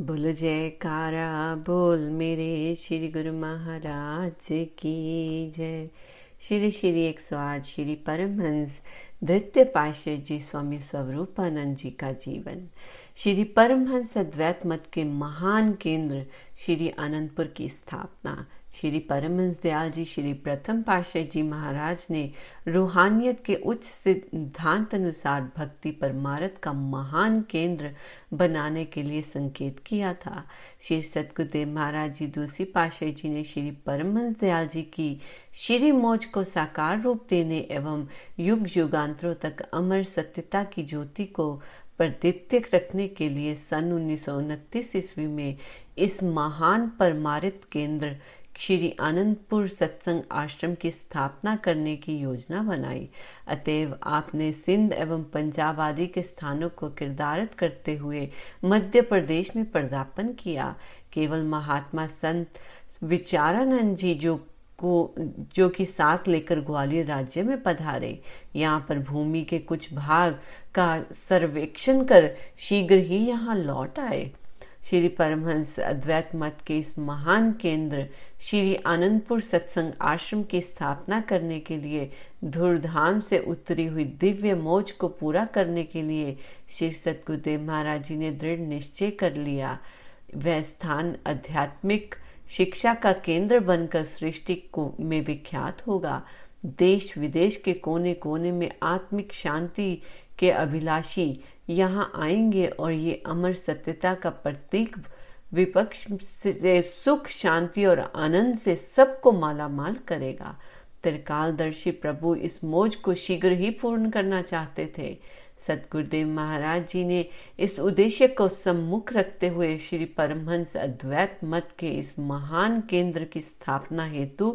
बोल जयकारा, बोल मेरे श्री गुरु महाराज की जय। श्री श्री एक सौ आठ श्री परमहंस, धृत्य पाशे जी स्वामी स्वरूपानंद जी का जीवन। श्री परमहंस अद्वैत मत के महान केंद्र, श्री आनंदपुर की स्थापना। श्री परमहंस दयाल जी, श्री प्रथम पाशाह जी महाराज ने रूहानियत के उच्च सिद्धांत अनुसार भक्ति परमारत का महान केंद्र बनाने के लिए संकेत किया था। श्री सतगुरुदेव महाराज जी, दूसरी पाशाह जी ने श्री परमहंस दयाल जी की श्री मौज को साकार रूप देने एवं युग युगांतरों तक अमर सत्यता की ज्योति को प्रतित्यक रखने के लिए सन उन्नीस सौ उनतीस ईस्वी में इस महान परमारित केंद्र श्री आनंदपुर सत्संग आश्रम की स्थापना करने की योजना बनाई। अतएव आपने सिंध एवं पंजाब आदि के स्थानों को किरदारत करते हुए मध्य प्रदेश में पदार्पण किया। केवल महात्मा संत विचारानंद जी जो को, जो कि साथ लेकर ग्वालियर राज्य में पधारे। यहाँ पर भूमि के कुछ भाग का सर्वेक्षण कर शीघ्र ही यहाँ लौट आए। श्री परमहंस अद्वैत मत के इस महान केंद्र श्री आनंदपुर सत्संग आश्रम की स्थापना करने के लिए धूर्धाम से उतरी हुई दिव्य मोज को पूरा करने के लिए श्री सतगुरुदेव महाराज जी ने दृढ़ निश्चय कर लिया। वह स्थान आध्यात्मिक शिक्षा का केंद्र बनकर सृष्टि को में विख्यात होगा। देश विदेश के कोने कोने में आत्मिक शांति के अभिलाषी यहाँ आएँगे और ये अमर सत्यता का प्रतीक विपक्ष से सुख, शांति और आनंद से सबको माला माल करेगा। त्रिकालदर्शी प्रभु इस मोज को शीघ्र ही पूर्ण करना चाहते थे। सतगुरुदेव महाराज जी ने इस उद्देश्य को सम्मुख रखते हुए श्री परमहंस अद्वैत मत के इस महान केंद्र की स्थापना हेतु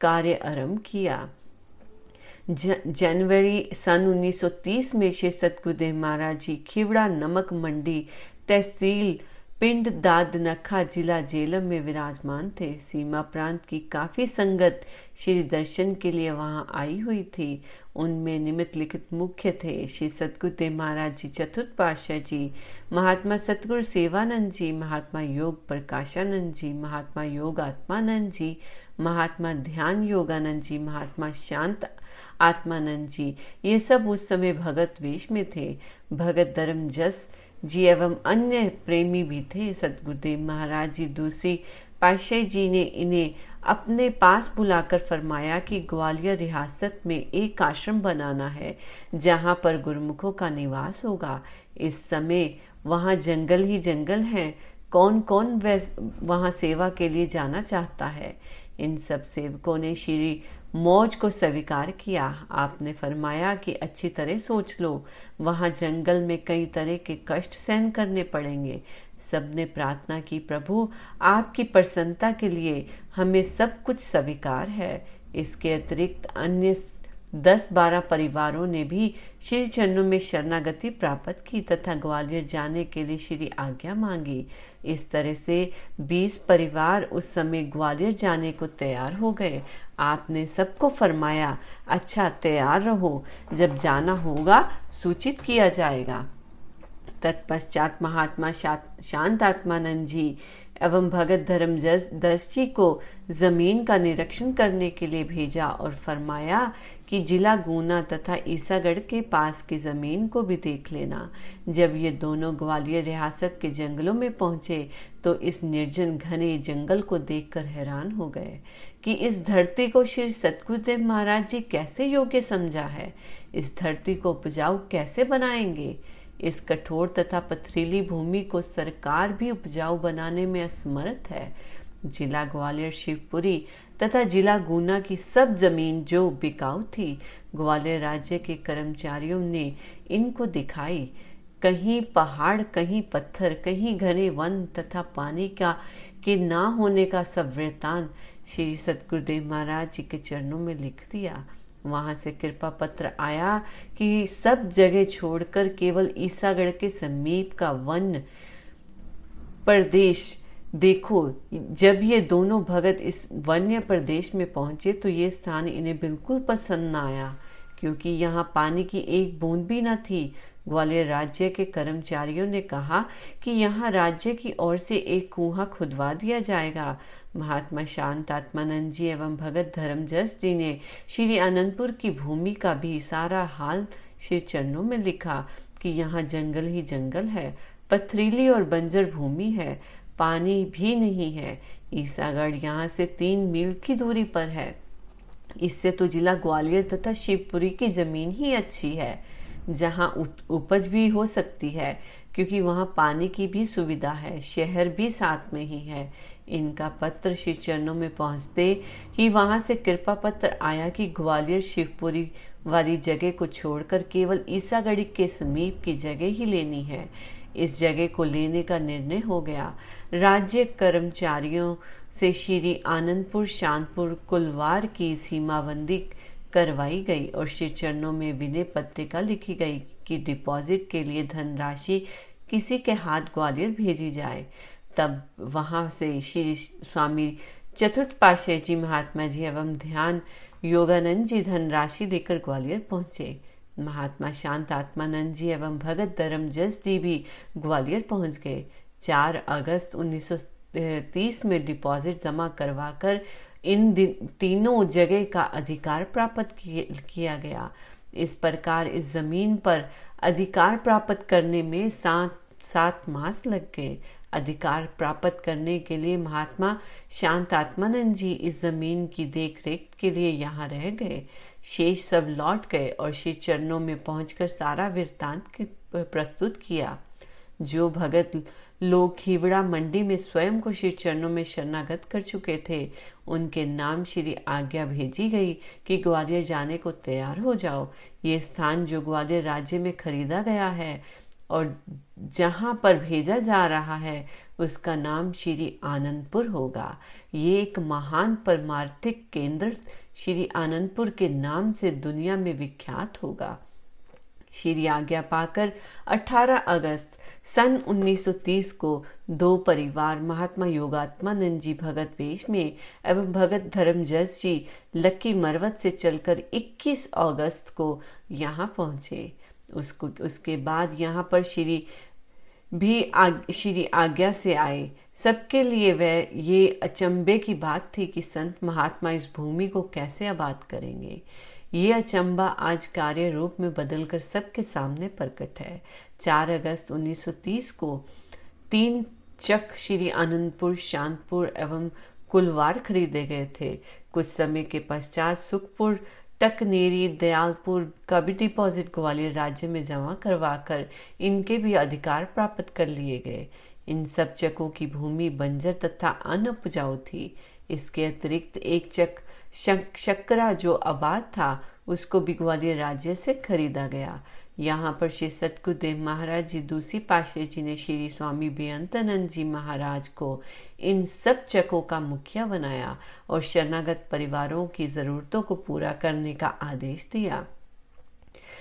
कार्य आरंभ किया। जनवरी सन 1930 में श्री सतगुरुदेव महाराज जी खिवड़ा नमक मंडी तहसील पिंड दाद नखा जिला जेलम में विराजमान थे। सीमा प्रांत की काफ़ी संगत श्री दर्शन के लिए वहाँ आई हुई थी। उनमें निमित लिखित मुख्य थे श्री सतगुरुदेव महाराज जी, चतुर्थ पाशाह जी, महात्मा सतगुरु सेवानंद जी, महात्मा योग प्रकाशानंद जी, महात्मा योग आत्मानंद जी, महात्मा ध्यान योगानंद जी, महात्मा शांत आत्मानंद जी, ये सब उस समय भगत वेश में थे। भगत धर्म जस जी एवं अन्य प्रेमी भी थे। सदगुरुदेव महाराज जी, दूसरी पाशाह जी ने इन्हें अपने पास बुलाकर फरमाया कि ग्वालियर रियासत में एक आश्रम बनाना है, जहाँ पर गुरुमुखों का निवास होगा। इस समय वहाँ जंगल ही जंगल है। कौन कौन वहाँ सेवा के लिए जाना चाहता है? इन सब सेवकों ने श्री मौज को स्वीकार किया। आपने फरमाया कि अच्छी तरह सोच लो। वहाँ जंगल में कई तरह के कष्ट सहन करने पड़ेंगे। सबने प्रार्थना की, प्रभु, आपकी प्रसन्नता के लिए हमें सब कुछ स्वीकार है। इसके अतिरिक्त अन्य दस बारह परिवारों ने भी श्री चरणों में शरणागति प्राप्त की तथा ग्वालियर जाने के लिए श्री आज्ञा मांगी। इस तरह से बीस परिवार उस समय ग्वालियर जाने को तैयार हो गए। आपने सबको फरमाया अच्छा तैयार रहो। जब जाना होगा, सूचित किया जाएगा। तत्पश्चात महात्मा शांत आत्मानंद जी एवं भगत धर्म दस जी को ज़मीन का निरीक्षण करने के लिए भेजा और फरमाया कि जिला गुना तथा ईसागढ़ के पास की ज़मीन को भी देख लेना। जब ये दोनों ग्वालियर रियासत के जंगलों में पहुँचे तो इस निर्जन घने जंगल को देखकर हैरान हो गए कि इस धरती को श्री सतगुरुदेव महाराज जी कैसे योग्य समझा है? इस धरती को उपजाऊ कैसे बनाएँगे? इस कठोर तथा पथरीली भूमि को सरकार भी उपजाऊ बनाने में असमर्थ है। जिला ग्वालियर शिवपुरी तथा जिला गुना की सब ज़मीन जो बिकाऊ थी, ग्वालियर राज्य के कर्मचारियों ने इनको दिखाई। कहीं पहाड़, कहीं पत्थर, कहीं घने वन तथा पानी का, के ना होने का सब वृतान श्री सतगुरुदेव महाराज जी के चरणों में लिख दिया। वहाँ से कृपा पत्र आया कि सब जगह छोड़कर केवल ईसागढ़ के समीप का वन प्रदेश देखो, जब ये दोनों भगत इस वन्य प्रदेश में पहुँचे तो ये स्थान इन्हें बिल्कुल पसंद न आया, क्योंकि यहाँ पानी की एक बूंद भी न थी। ग्वालियर राज्य के कर्मचारियों ने कहा कि यहाँ राज्य की ओर से एक कुआ खुदवा दिया जाएगा। महात्मा शांत आत्मानंद जी एवं भगत धर्मजस जी ने श्री आनंदपुर की भूमि का भी सारा हाल श्री चरणों में लिखा कि यहाँ जंगल ही जंगल है, पथरीली और बंजर भूमि है। पानी भी नहीं है। ईसागढ़ यहाँ से तीन मील की दूरी पर है। इससे तो जिला ग्वालियर तथा शिवपुरी की ज़मीन ही अच्छी है, जहाँ उपज भी हो सकती है, क्योंकि वहाँ पानी की भी सुविधा है, शहर भी साथ में ही है। इनका पत्र श्री चरणों में पहुँचते ही वहाँ से कृपा पत्र आया कि ग्वालियर शिवपुरी वाली जगह को छोड़कर केवल ईसागढ़ी के समीप की जगह ही लेनी है। इस जगह को लेने का निर्णय हो गया। राज्य कर्मचारियों से श्री आनंदपुर, शांतपुर, कुलवार की सीमाबंदी करवाई गई और श्री चरणों में विनय पत्रिका लिखी गई कि डिपॉजिट के लिए धनराशि किसी के हाथ ग्वालियर भेजी जाए। तब वहाँ से श्री स्वामी चतुर्थ पाशे जी, महात्मा जी एवं ध्यान योगानंद जी धनराशि लेकर ग्वालियर पहुँचे। महात्मा शांत आत्मानंद जी एवं भगत धर्मजस जी भी ग्वालियर पहुँच गए। 4 अगस्त 1930 में डिपॉजिट जमा करवाकर इन तीनों जगह का अधिकार प्राप्त किया गया। इस प्रकार इस ज़मीन पर अधिकार प्राप्त करने में सात सात मास लग गए। अधिकार प्राप्त करने के लिए महात्मा शांत आत्मानंद जी इस ज़मीन की देखरेख के लिए यहाँ रह गए। शेष सब लौट गए और श्री चरणों में पहुंचकर सारा वृत्तांत प्रस्तुत किया। जो भगत लोग खीवड़ा मंडी में स्वयं को श्री चरणों में शरणागत कर चुके थे, उनके नाम श्री आज्ञा भेजी गई कि ग्वालियर जाने को तैयार हो जाओ। ये स्थान जो ग्वालियर राज्य में खरीदा गया है और जहाँ पर भेजा जा रहा है, उसका नाम श्री आनंदपुर होगा। ये एक महान परमार्थिक केंद्र श्री आनंदपुर के नाम से दुनिया में विख्यात होगा। श्री आज्ञा पाकर 18 अगस्त सन 1930 को दो परिवार, महात्मा योगात्मानंद जी भगत वेश में एवं भगत धर्मजस जी लक्की मरवत से चलकर 21 अगस्त को यहाँ पहुँचे। उसको उसके बाद यहाँ पर श्री भी आग, श्री आज्ञा से आए। सबके लिए वह ये अचंबे की बात थी कि संत महात्मा इस भूमि को कैसे आबाद करेंगे। ये अचंबा आज कार्य रूप में बदलकर सबके सामने प्रकट है। 4 अगस्त 1930 को तीन चक श्री आनंदपुर शांतपुर एवं कुलवार खरीदे गए थे। कुछ समय के पश्चात सुखपुर टकनेरी दयालपुर का भी डिपॉजिट ग्वालियर राज्य में जमा करवाकर इनके भी अधिकार प्राप्त कर लिए गए। इन सब चकों की भूमि, बंजर तथा अनउपजाऊ थी। इसके अतिरिक्त एक चक शक्करा जो आबाद था, उसको भी ग्वालियर राज्य से खरीदा गया। यहाँ पर श्री सतगुरुदेव महाराज जी दूसरी पाशे जी ने श्री स्वामी बेअंतानंद जी महाराज को इन सब चकों का मुखिया बनाया और शरणागत परिवारों की जरूरतों को पूरा करने का आदेश दिया।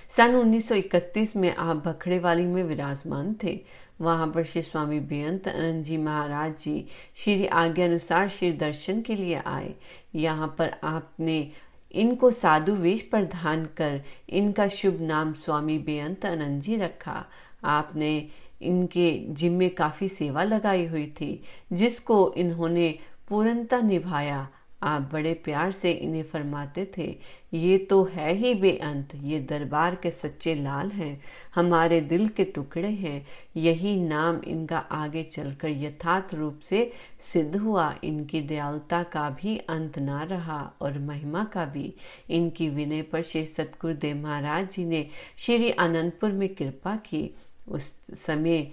सन 1931 में आप भखड़े वाली में विराजमान थे। वहाँ पर श्री स्वामी बेअंत आनंद जी महाराज जी श्री आज्ञा अनुसार श्री दर्शन के लिए आए। यहाँ पर आपने इनको साधु वेश पर प्रधान कर, इनका शुभ नाम स्वामी बेअंत आनंद जी रखा। आपने इनके जिम्मे काफ़ी सेवा लगाई हुई थी, जिसको इन्होंने पूर्णता निभाया। आप बड़े प्यार से इन्हें फरमाते थे, ये तो है ही बेअंत, ये दरबार के सच्चे लाल हैं, हमारे दिल के टुकड़े हैं, यही नाम इनका आगे चलकर यथार्थ रूप से सिद्ध हुआ, इनकी दयालुता का भी अंत ना रहा और महिमा का भी। इनकी विनय पर श्री सतगुरुदेव महाराज जी ने श्री आनंदपुर में कृपा की। उस समय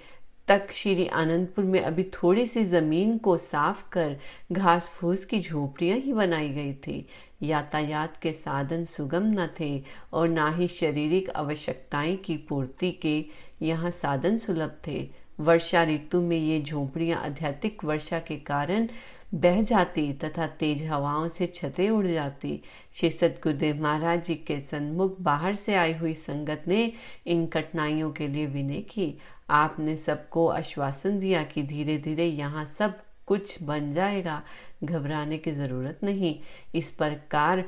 तक श्री आनंदपुर में अभी थोड़ी सी ज़मीन को साफ़ कर घास फूस की झोपड़ियाँ ही बनाई गई थी। यातायात के साधन सुगम न थे और ना ही शारीरिक आवश्यकताएँ की पूर्ति के यहाँ साधन सुलभ थे। वर्षा ऋतु में ये झोपड़ियाँ आध्यात्मिक वर्षा के कारण बह जाती तथा तेज हवाओं से छते उड़ जाती। श्री सतगुरुदेव महाराज जी के सन्मुख बाहर से आई हुई संगत ने इन कठिनाइयों के लिए विनय की आपने सबको आश्वासन दिया कि धीरे धीरे यहाँ सब कुछ बन जाएगा। घबराने की ज़रूरत नहीं। इस प्रकार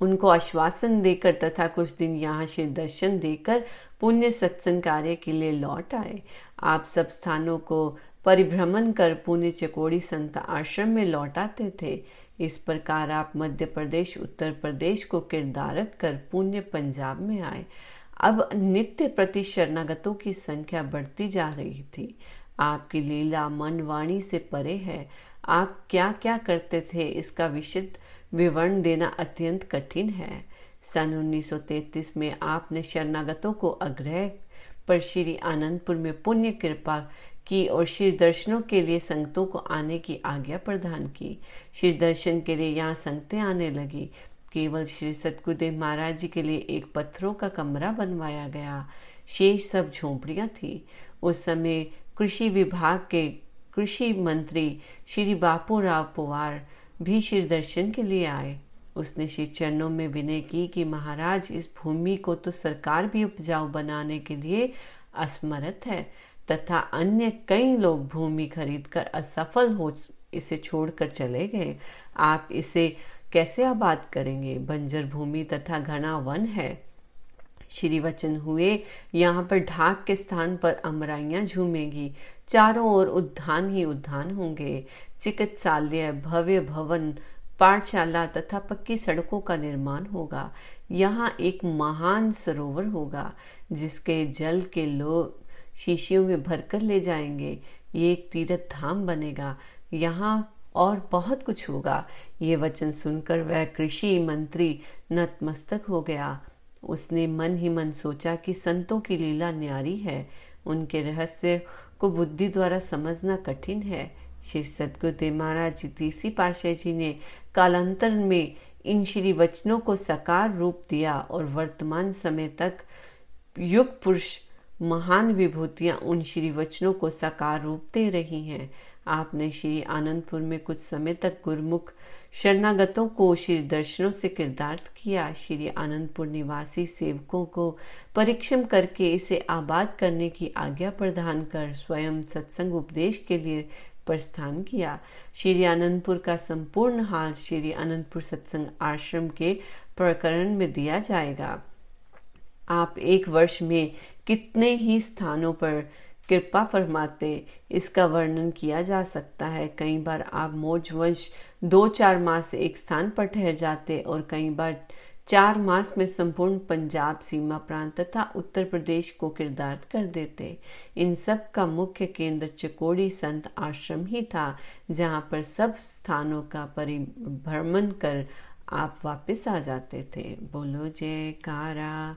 उनको आश्वासन देकर तथा कुछ दिन यहाँ श्री दर्शन देकर पुण्य सत्संग कार्य के लिए लौट आए। आप सब स्थानों को परिभ्रमण कर पुण्य चकोड़ी संत आश्रम में लौट आते थे। इस प्रकार आप मध्य प्रदेश, उत्तर प्रदेश को किरदारत कर पुण्य पंजाब में आए। अब नित्य प्रति शरणागतों की संख्या बढ़ती जा रही थी। आपकी लीला मन वाणी से परे है। आप क्या क्या करते थे, इसका विशुद्ध विवरण देना अत्यंत कठिन है। सन 1933 में आपने शरणागतों को आग्रह पर श्री आनंदपुर में पुण्य कृपा की और श्री दर्शनों के लिए संगतों को आने की आज्ञा प्रदान की। श्री दर्शन के लिए यहाँ संगतें आने लगी। केवल श्री सतगुरुदेव महाराज जी के लिए एक पत्थरों का कमरा बनवाया गया। शेष सब झोंपड़ियाँ थी। उस समय कृषि विभाग के कृषि मंत्री श्री बापू राव पवार भी श्री दर्शन के लिए आए। उसने श्री चरणों में विनय की कि महाराज, इस भूमि को तो सरकार भी उपजाऊ बनाने के लिए असमर्थ है, तथा अन्य कई लोग भूमि खरीदकर असफल हो इसे छोड़कर चले गए। आप इसे कैसे आबाद करेंगे? बंजर भूमि तथा घना वन है। श्री वचन हुए, यहाँ पर ढाक के स्थान पर अमराइयाँ झूमेगी। चारों ओर उद्यान ही उद्यान होंगे। चिकित्सालय, भव्य भवन, पाठशाला तथा पक्की सड़कों का निर्माण होगा। यहाँ एक महान सरोवर होगा, जिसके जल के लोग शीशियों में भरकर ले जाएँगे। ये एक तीर्थ धाम बनेगा। यहाँ और बहुत कुछ होगा। ये वचन सुनकर वह कृषि मंत्री नतमस्तक हो गया। उसने मन ही मन सोचा कि संतों की लीला न्यारी है। उनके रहस्य को बुद्धि द्वारा समझना कठिन है। श्री सदगुरुदेव महाराज तीसरी पाशाह जी ने कालांतर में इन श्री वचनों को साकार रूप दिया और वर्तमान समय तक युग पुरुष महान विभूतियाँ उन श्री वचनों को साकार रूप दे रही हैं। आपने श्री आनंदपुर में कुछ समय तक गुरमुख शरणागतों को श्री दर्शनों से किरदार्थ किया। श्री आनंदपुर निवासी सेवकों को परीक्षम करके इसे आबाद करने की आज्ञा प्रदान कर स्वयं सत्संग उपदेश के लिए प्रस्थान किया। श्री आनंदपुर का संपूर्ण हाल श्री आनंदपुर सत्संग आश्रम के प्रकरण में दिया जाएगा। आप एक वर्ष में कितने ही स्थानों पर कृपा फरमाते, इसका वर्णन किया जा सकता है। कई बार आप मौजवंश दो चार मास एक स्थान पर ठहर जाते और कई बार चार मास में संपूर्ण पंजाब सीमा प्रांत तथा उत्तर प्रदेश को किरदार कर देते। इन सब का मुख्य केंद्र चकोड़ी संत आश्रम ही था, जहाँ पर सब स्थानों का परिभ्रमण कर आप वापस आ जाते थे। बोलो जयकारा।